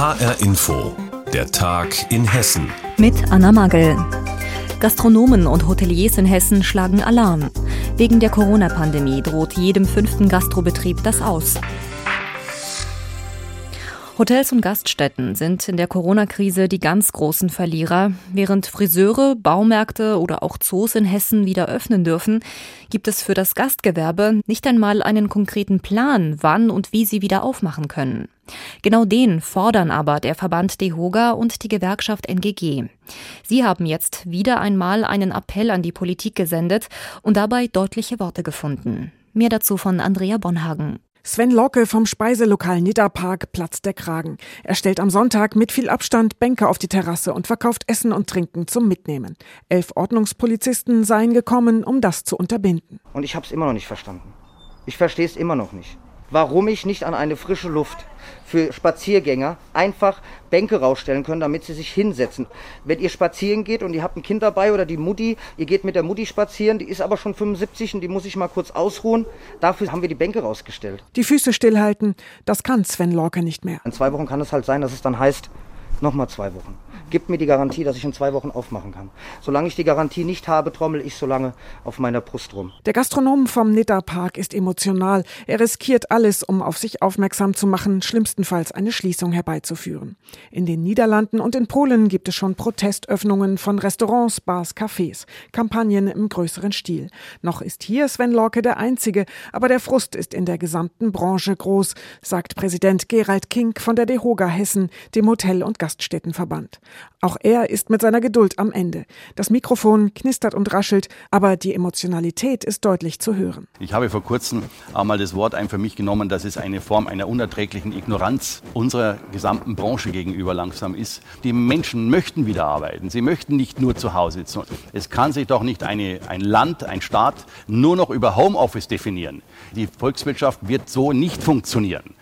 HR Info, der Tag in Hessen. Mit Anna Magel. Gastronomen und Hoteliers in Hessen schlagen Alarm. Wegen der Corona-Pandemie droht jedem fünften Gastrobetrieb das aus. Hotels und Gaststätten sind in der Corona-Krise die ganz großen Verlierer. Während Friseure, Baumärkte oder auch Zoos in Hessen wieder öffnen dürfen, gibt es für das Gastgewerbe nicht einmal einen konkreten Plan, wann und wie sie wieder aufmachen können. Genau den fordern aber der Verband DEHOGA und die Gewerkschaft NGG. Sie haben jetzt wieder einmal einen Appell an die Politik gesendet und dabei deutliche Worte gefunden. Mehr dazu von Andrea Bonhagen. Sven Locke vom Speiselokal Nidderpark platzt der Kragen. Er stellt am Sonntag mit viel Abstand Bänke auf die Terrasse und verkauft Essen und Trinken zum Mitnehmen. Elf Ordnungspolizisten seien gekommen, um das zu unterbinden. Und ich habe es immer noch nicht verstanden. Ich verstehe es immer noch nicht warum ich nicht an eine frische Luft für Spaziergänger einfach Bänke rausstellen können, damit sie sich hinsetzen. Wenn ihr spazieren geht und ihr habt ein Kind dabei oder die Mutti, ihr geht mit der Mutti spazieren, die ist aber schon 75 und die muss sich mal kurz ausruhen. Dafür haben wir die Bänke rausgestellt. Die Füße stillhalten, das kann Sven Lorke nicht mehr. In zwei Wochen kann es halt sein, dass es dann heißt, nochmal zwei Wochen gibt mir die Garantie, dass ich in zwei Wochen aufmachen kann. Solange ich die Garantie nicht habe, trommel ich so lange auf meiner Brust rum. Der Gastronom vom Nidda-Park ist emotional. Er riskiert alles, um auf sich aufmerksam zu machen, schlimmstenfalls eine Schließung herbeizuführen. In den Niederlanden und in Polen gibt es schon Protestöffnungen von Restaurants, Bars, Cafés, Kampagnen im größeren Stil. Noch ist hier Sven Lorke der Einzige, aber der Frust ist in der gesamten Branche groß, sagt Präsident Gerald Kink von der DEHOGA Hessen, dem Hotel- und Gaststättenverband. Auch er ist mit seiner Geduld am Ende. Das Mikrofon knistert und raschelt, aber die Emotionalität ist deutlich zu hören. Ich habe vor kurzem einmal das Wort ein für mich genommen, dass es eine Form einer unerträglichen Ignoranz unserer gesamten Branche gegenüber langsam ist. Die Menschen möchten wieder arbeiten. Sie möchten nicht nur zu Hause sitzen. Es kann sich doch nicht eine, ein Land, ein Staat nur noch über Homeoffice definieren. Die Volkswirtschaft wird so nicht funktionieren.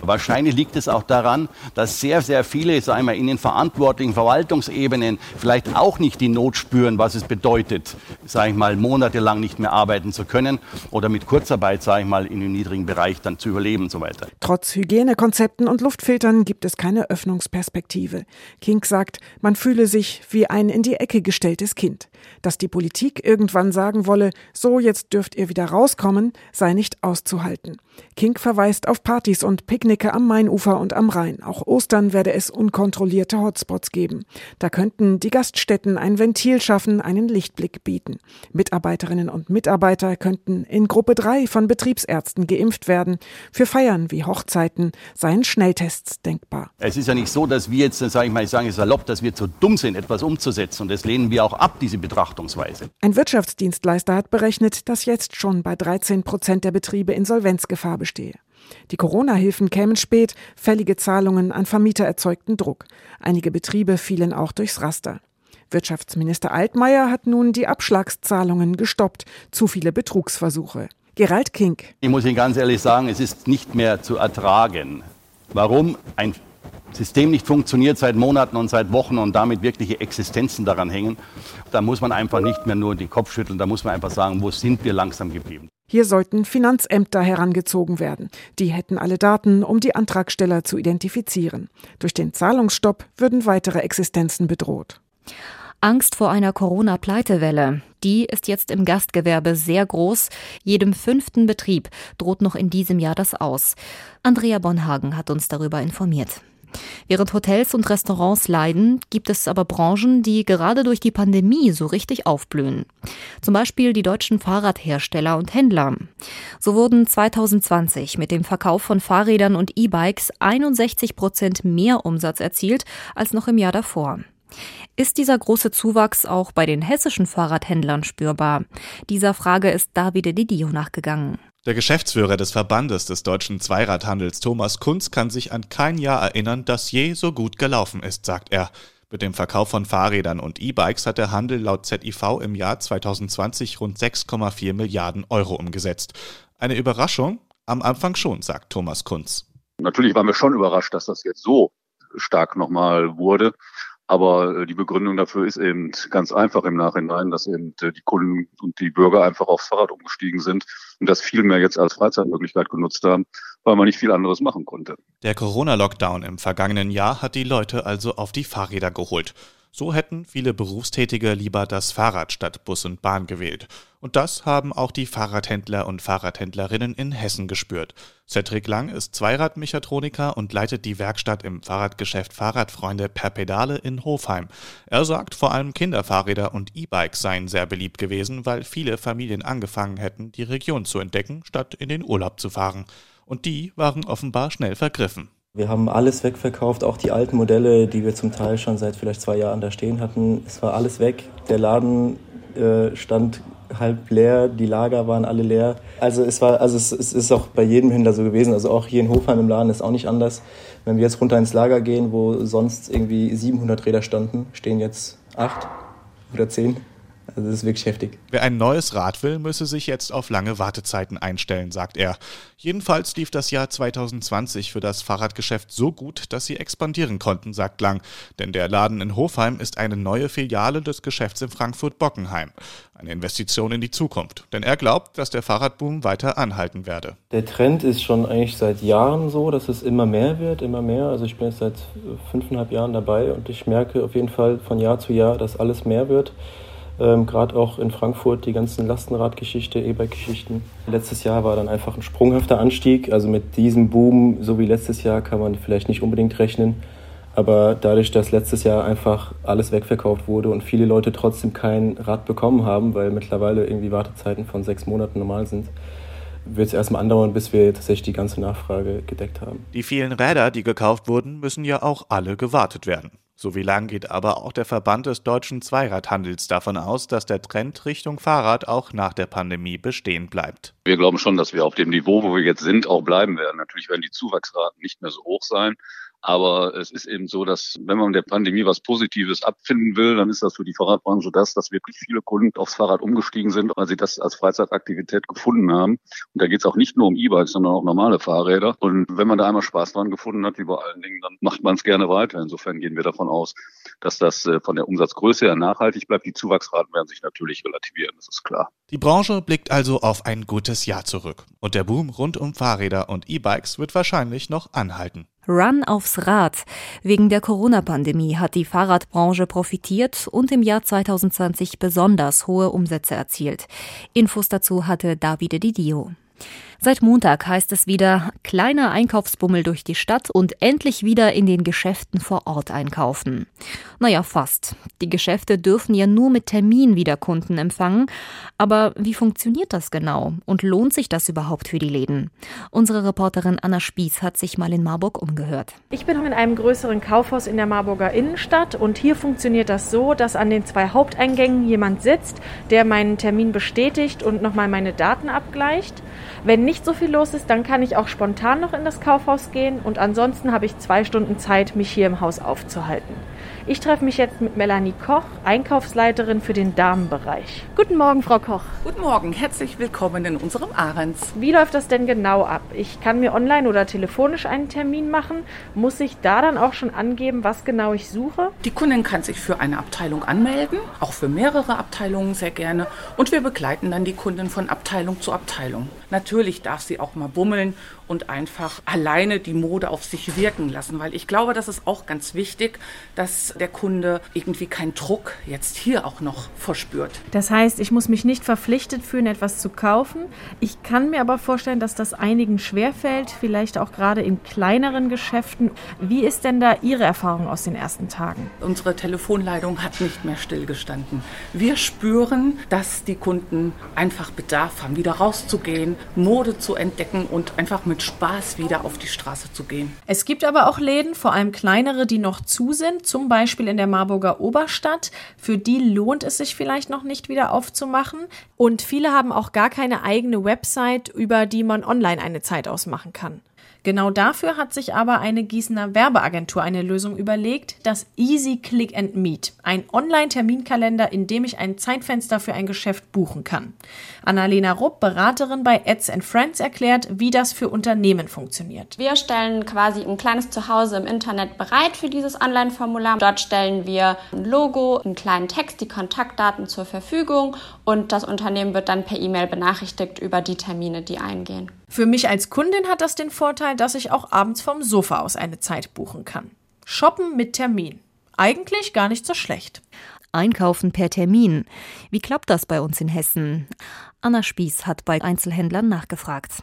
Wahrscheinlich liegt es auch daran, dass sehr, sehr viele, sagen wir, in den verantwortlichen Verwaltungsebenen vielleicht auch nicht die Not spüren, was es bedeutet, sage ich mal, monatelang nicht mehr arbeiten zu können oder mit Kurzarbeit, sage ich mal, in dem niedrigen Bereich dann zu überleben und so weiter. Trotz Hygienekonzepten und Luftfiltern gibt es keine Öffnungsperspektive. King sagt, man fühle sich wie ein in die Ecke gestelltes Kind. Dass die Politik irgendwann sagen wolle, so jetzt dürft ihr wieder rauskommen, sei nicht auszuhalten. King verweist auf Partys und Picknicke am Mainufer und am Rhein. Auch Ostern werde es unkontrollierte Hotspots geben. Da könnten die Gaststätten ein Ventil schaffen, einen Lichtblick bieten. Mitarbeiterinnen und Mitarbeiter könnten in Gruppe 3 von Betriebsärzten geimpft werden. Für Feiern wie Hochzeiten seien Schnelltests denkbar. Es ist ja nicht so, dass wir jetzt, sage ich mal, ich sage salopp, dass wir zu dumm sind, etwas umzusetzen. Und das lehnen wir auch ab, diese Betrachtungsweise. Ein Wirtschaftsdienstleister hat berechnet, dass jetzt schon bei 13 Prozent der Betriebe Insolvenzgefahr bestehe. Die Corona-Hilfen kämen spät, fällige Zahlungen an Vermieter erzeugten Druck. Einige Betriebe fielen auch durchs Raster. Wirtschaftsminister Altmaier hat nun die Abschlagszahlungen gestoppt. Zu viele Betrugsversuche. Gerald Kink. Ich muss Ihnen ganz ehrlich sagen, es ist nicht mehr zu ertragen. Warum ein System nicht funktioniert seit Monaten und seit Wochen und damit wirkliche Existenzen daran hängen, da muss man einfach nicht mehr nur den Kopf schütteln, da muss man einfach sagen, wo sind wir langsam geblieben. Hier sollten Finanzämter herangezogen werden. Die hätten alle Daten, um die Antragsteller zu identifizieren. Durch den Zahlungsstopp würden weitere Existenzen bedroht. Angst vor einer Corona-Pleitewelle. Die ist jetzt im Gastgewerbe sehr groß. Jedem fünften Betrieb droht noch in diesem Jahr das aus. Andrea Bonhagen hat uns darüber informiert. Während Hotels und Restaurants leiden, gibt es aber Branchen, die gerade durch die Pandemie so richtig aufblühen. Zum Beispiel die deutschen Fahrradhersteller und Händler. So wurden 2020 mit dem Verkauf von Fahrrädern und E-Bikes 61 Prozent mehr Umsatz erzielt als noch im Jahr davor. Ist dieser große Zuwachs auch bei den hessischen Fahrradhändlern spürbar? Dieser Frage ist Davide Didio nachgegangen. Der Geschäftsführer des Verbandes des deutschen Zweiradhandels Thomas Kunz kann sich an kein Jahr erinnern, das je so gut gelaufen ist, sagt er. Mit dem Verkauf von Fahrrädern und E-Bikes hat der Handel laut ZIV im Jahr 2020 rund 6,4 Milliarden Euro umgesetzt. Eine Überraschung? Am Anfang schon, sagt Thomas Kunz. Natürlich waren wir schon überrascht, dass das jetzt so stark nochmal wurde. Aber äh, die Begründung dafür ist eben ganz einfach im Nachhinein, dass eben äh, die Kunden und die Bürger einfach aufs Fahrrad umgestiegen sind und das viel mehr jetzt als Freizeitmöglichkeit genutzt haben, weil man nicht viel anderes machen konnte. Der Corona-Lockdown im vergangenen Jahr hat die Leute also auf die Fahrräder geholt. So hätten viele Berufstätige lieber das Fahrrad statt Bus und Bahn gewählt. Und das haben auch die Fahrradhändler und Fahrradhändlerinnen in Hessen gespürt. Cedric Lang ist Zweiradmechatroniker und leitet die Werkstatt im Fahrradgeschäft Fahrradfreunde per Pedale in Hofheim. Er sagt, vor allem Kinderfahrräder und E-Bikes seien sehr beliebt gewesen, weil viele Familien angefangen hätten, die Region zu entdecken, statt in den Urlaub zu fahren. Und die waren offenbar schnell vergriffen. Wir haben alles wegverkauft, auch die alten Modelle, die wir zum Teil schon seit vielleicht zwei Jahren da stehen hatten. Es war alles weg. Der Laden äh, stand halb leer, die Lager waren alle leer. Also es war, also es, es, ist auch bei jedem Händler so gewesen. Also auch hier in Hofheim im Laden ist auch nicht anders. Wenn wir jetzt runter ins Lager gehen, wo sonst irgendwie 700 Räder standen, stehen jetzt acht oder zehn. Also das ist wirklich heftig. Wer ein neues Rad will, müsse sich jetzt auf lange Wartezeiten einstellen, sagt er. Jedenfalls lief das Jahr 2020 für das Fahrradgeschäft so gut, dass sie expandieren konnten, sagt Lang. Denn der Laden in Hofheim ist eine neue Filiale des Geschäfts in Frankfurt-Bockenheim. Eine Investition in die Zukunft. Denn er glaubt, dass der Fahrradboom weiter anhalten werde. Der Trend ist schon eigentlich seit Jahren so, dass es immer mehr wird, immer mehr. Also ich bin jetzt seit fünfeinhalb Jahren dabei und ich merke auf jeden Fall von Jahr zu Jahr, dass alles mehr wird. Ähm, Gerade auch in Frankfurt die ganzen Lastenradgeschichte, E-Bike-Geschichten. Letztes Jahr war dann einfach ein sprunghafter Anstieg. Also mit diesem Boom, so wie letztes Jahr, kann man vielleicht nicht unbedingt rechnen. Aber dadurch, dass letztes Jahr einfach alles wegverkauft wurde und viele Leute trotzdem kein Rad bekommen haben, weil mittlerweile irgendwie Wartezeiten von sechs Monaten normal sind, wird es erstmal andauern, bis wir tatsächlich die ganze Nachfrage gedeckt haben. Die vielen Räder, die gekauft wurden, müssen ja auch alle gewartet werden. So wie lang geht aber auch der Verband des deutschen Zweiradhandels davon aus, dass der Trend Richtung Fahrrad auch nach der Pandemie bestehen bleibt. Wir glauben schon, dass wir auf dem Niveau, wo wir jetzt sind, auch bleiben werden. Natürlich werden die Zuwachsraten nicht mehr so hoch sein, aber es ist eben so, dass wenn man der Pandemie was Positives abfinden will, dann ist das für die Fahrradbranche das, dass wirklich viele Kunden aufs Fahrrad umgestiegen sind, weil sie das als Freizeitaktivität gefunden haben. Und da geht es auch nicht nur um E-Bikes, sondern auch normale Fahrräder. Und wenn man da einmal Spaß dran gefunden hat, wie bei allen Dingen, dann macht man es gerne weiter. Insofern gehen wir davon aus, dass das äh, von der Umsatzgröße her nachhaltig bleibt. Die Zuwachsraten werden sich natürlich relativieren, das ist klar. Die Branche blickt also auf ein gutes Jahr zurück. Und der Boom rund um Fahrräder und E-Bikes wird wahrscheinlich noch anhalten. Run aufs Rad. Wegen der Corona-Pandemie hat die Fahrradbranche profitiert und im Jahr 2020 besonders hohe Umsätze erzielt. Infos dazu hatte Davide Didio. Seit Montag heißt es wieder kleiner Einkaufsbummel durch die Stadt und endlich wieder in den Geschäften vor Ort einkaufen. Naja, fast. Die Geschäfte dürfen ja nur mit Termin wieder Kunden empfangen. Aber wie funktioniert das genau? Und lohnt sich das überhaupt für die Läden? Unsere Reporterin Anna Spieß hat sich mal in Marburg umgehört. Ich bin in einem größeren Kaufhaus in der Marburger Innenstadt und hier funktioniert das so, dass an den zwei Haupteingängen jemand sitzt, der meinen Termin bestätigt und nochmal meine Daten abgleicht. Wenn nicht so viel los ist, dann kann ich auch spontan noch in das Kaufhaus gehen und ansonsten habe ich zwei Stunden Zeit, mich hier im Haus aufzuhalten. Ich treffe mich jetzt mit Melanie Koch, Einkaufsleiterin für den Damenbereich. Guten Morgen, Frau Koch. Guten Morgen, herzlich willkommen in unserem Ahrens. Wie läuft das denn genau ab? Ich kann mir online oder telefonisch einen Termin machen. Muss ich da dann auch schon angeben, was genau ich suche? Die Kundin kann sich für eine Abteilung anmelden, auch für mehrere Abteilungen sehr gerne. Und wir begleiten dann die Kundin von Abteilung zu Abteilung. Natürlich darf sie auch mal bummeln und einfach alleine die Mode auf sich wirken lassen, weil ich glaube, das ist auch ganz wichtig, dass der Kunde irgendwie keinen Druck jetzt hier auch noch verspürt. Das heißt, ich muss mich nicht verpflichtet fühlen, etwas zu kaufen. Ich kann mir aber vorstellen, dass das einigen schwerfällt, vielleicht auch gerade in kleineren Geschäften. Wie ist denn da Ihre Erfahrung aus den ersten Tagen? Unsere Telefonleitung hat nicht mehr stillgestanden. Wir spüren, dass die Kunden einfach Bedarf haben, wieder rauszugehen, Mode zu entdecken und einfach mit Spaß wieder auf die Straße zu gehen. Es gibt aber auch Läden, vor allem kleinere, die noch zu sind, zum Beispiel in der Marburger Oberstadt. Für die lohnt es sich vielleicht noch nicht wieder aufzumachen. Und viele haben auch gar keine eigene Website, über die man online eine Zeit ausmachen kann. Genau dafür hat sich aber eine Gießener Werbeagentur eine Lösung überlegt, das Easy Click and Meet, ein Online-Terminkalender, in dem ich ein Zeitfenster für ein Geschäft buchen kann. Annalena Rupp, Beraterin bei Ads and Friends, erklärt, wie das für Unternehmen funktioniert. Wir stellen quasi ein kleines Zuhause im Internet bereit für dieses Online-Formular. Dort stellen wir ein Logo, einen kleinen Text, die Kontaktdaten zur Verfügung und das Unternehmen wird dann per E-Mail benachrichtigt über die Termine, die eingehen. Für mich als Kundin hat das den Vorteil, dass ich auch abends vom Sofa aus eine Zeit buchen kann. Shoppen mit Termin. Eigentlich gar nicht so schlecht. Einkaufen per Termin. Wie klappt das bei uns in Hessen? Anna Spieß hat bei Einzelhändlern nachgefragt.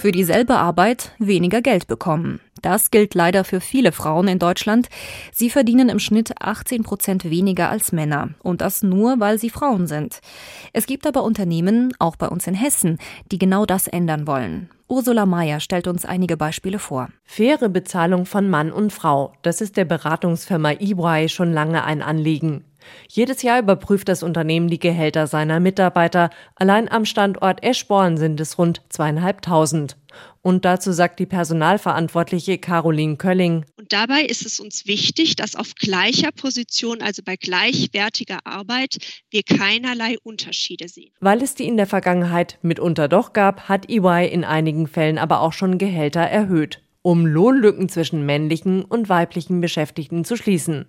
Für dieselbe Arbeit weniger Geld bekommen. Das gilt leider für viele Frauen in Deutschland. Sie verdienen im Schnitt 18 Prozent weniger als Männer. Und das nur, weil sie Frauen sind. Es gibt aber Unternehmen, auch bei uns in Hessen, die genau das ändern wollen. Ursula Mayer stellt uns einige Beispiele vor. Faire Bezahlung von Mann und Frau. Das ist der Beratungsfirma EY schon lange ein Anliegen. Jedes Jahr überprüft das Unternehmen die Gehälter seiner Mitarbeiter. Allein am Standort Eschborn sind es rund zweieinhalbtausend. Und dazu sagt die Personalverantwortliche Caroline Kölling. Und dabei ist es uns wichtig, dass auf gleicher Position, also bei gleichwertiger Arbeit, wir keinerlei Unterschiede sehen. Weil es die in der Vergangenheit mitunter doch gab, hat EY in einigen Fällen aber auch schon Gehälter erhöht, um Lohnlücken zwischen männlichen und weiblichen Beschäftigten zu schließen.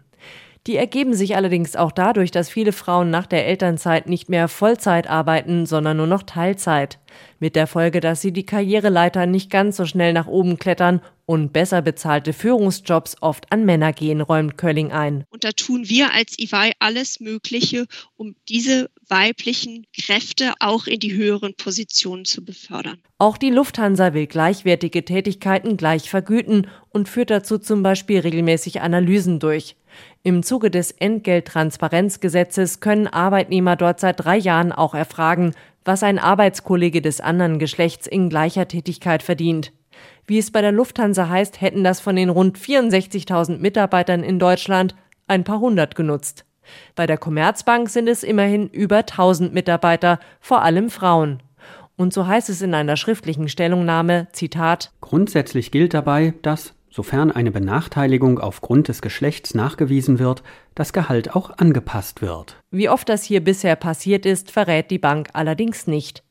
Die ergeben sich allerdings auch dadurch, dass viele Frauen nach der Elternzeit nicht mehr Vollzeit arbeiten, sondern nur noch Teilzeit. Mit der Folge, dass sie die Karriereleiter nicht ganz so schnell nach oben klettern und besser bezahlte Führungsjobs oft an Männer gehen, räumt Kölling ein. Und da tun wir als EY alles Mögliche, um diese weiblichen Kräfte auch in die höheren Positionen zu befördern. Auch die Lufthansa will gleichwertige Tätigkeiten gleich vergüten und führt dazu zum Beispiel regelmäßig Analysen durch. Im Zuge des Entgelttransparenzgesetzes können Arbeitnehmer dort seit drei Jahren auch erfragen, was ein Arbeitskollege des anderen Geschlechts in gleicher Tätigkeit verdient. Wie es bei der Lufthansa heißt, hätten das von den rund 64.000 Mitarbeitern in Deutschland ein paar hundert genutzt. Bei der Commerzbank sind es immerhin über 1000 Mitarbeiter, vor allem Frauen. Und so heißt es in einer schriftlichen Stellungnahme, Zitat, Grundsätzlich gilt dabei, dass sofern eine Benachteiligung aufgrund des Geschlechts nachgewiesen wird, das Gehalt auch angepasst wird. Wie oft das hier bisher passiert ist, verrät die Bank allerdings nicht.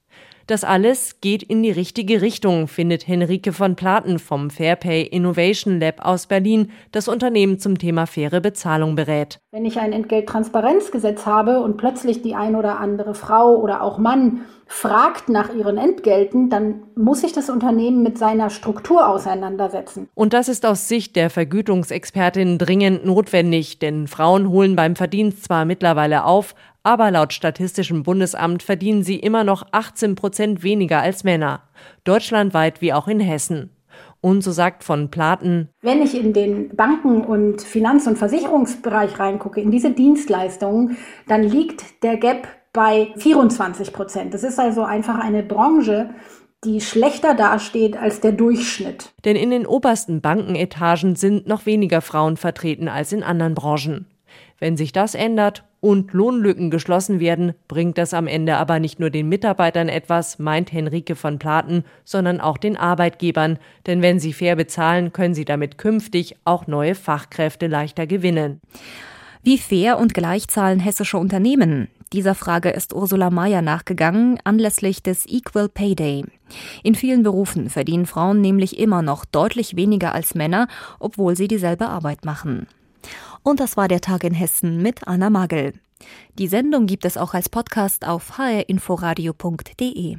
Das alles geht in die richtige Richtung, findet Henrike von Platen vom Fairpay Innovation Lab aus Berlin, das Unternehmen zum Thema faire Bezahlung berät. Wenn ich ein Entgelttransparenzgesetz habe und plötzlich die ein oder andere Frau oder auch Mann fragt nach ihren Entgelten, dann muss sich das Unternehmen mit seiner Struktur auseinandersetzen. Und das ist aus Sicht der Vergütungsexpertin dringend notwendig, denn Frauen holen beim Verdienst zwar mittlerweile auf, aber laut Statistischem Bundesamt verdienen sie immer noch 18 Prozent weniger als Männer. Deutschlandweit wie auch in Hessen. Und so sagt von Platen, wenn ich in den Banken- und Finanz- und Versicherungsbereich reingucke, in diese Dienstleistungen, dann liegt der Gap bei 24 Prozent. Das ist also einfach eine Branche, die schlechter dasteht als der Durchschnitt. Denn in den obersten Bankenetagen sind noch weniger Frauen vertreten als in anderen Branchen. Wenn sich das ändert und Lohnlücken geschlossen werden, bringt das am Ende aber nicht nur den Mitarbeitern etwas, meint Henrike von Platen, sondern auch den Arbeitgebern. Denn wenn sie fair bezahlen, können sie damit künftig auch neue Fachkräfte leichter gewinnen. Wie fair und gleich zahlen hessische Unternehmen? Dieser Frage ist Ursula Mayer nachgegangen anlässlich des Equal Pay Day. In vielen Berufen verdienen Frauen nämlich immer noch deutlich weniger als Männer, obwohl sie dieselbe Arbeit machen. Und das war der Tag in Hessen mit Anna Magel. Die Sendung gibt es auch als Podcast auf hrinforadio.de.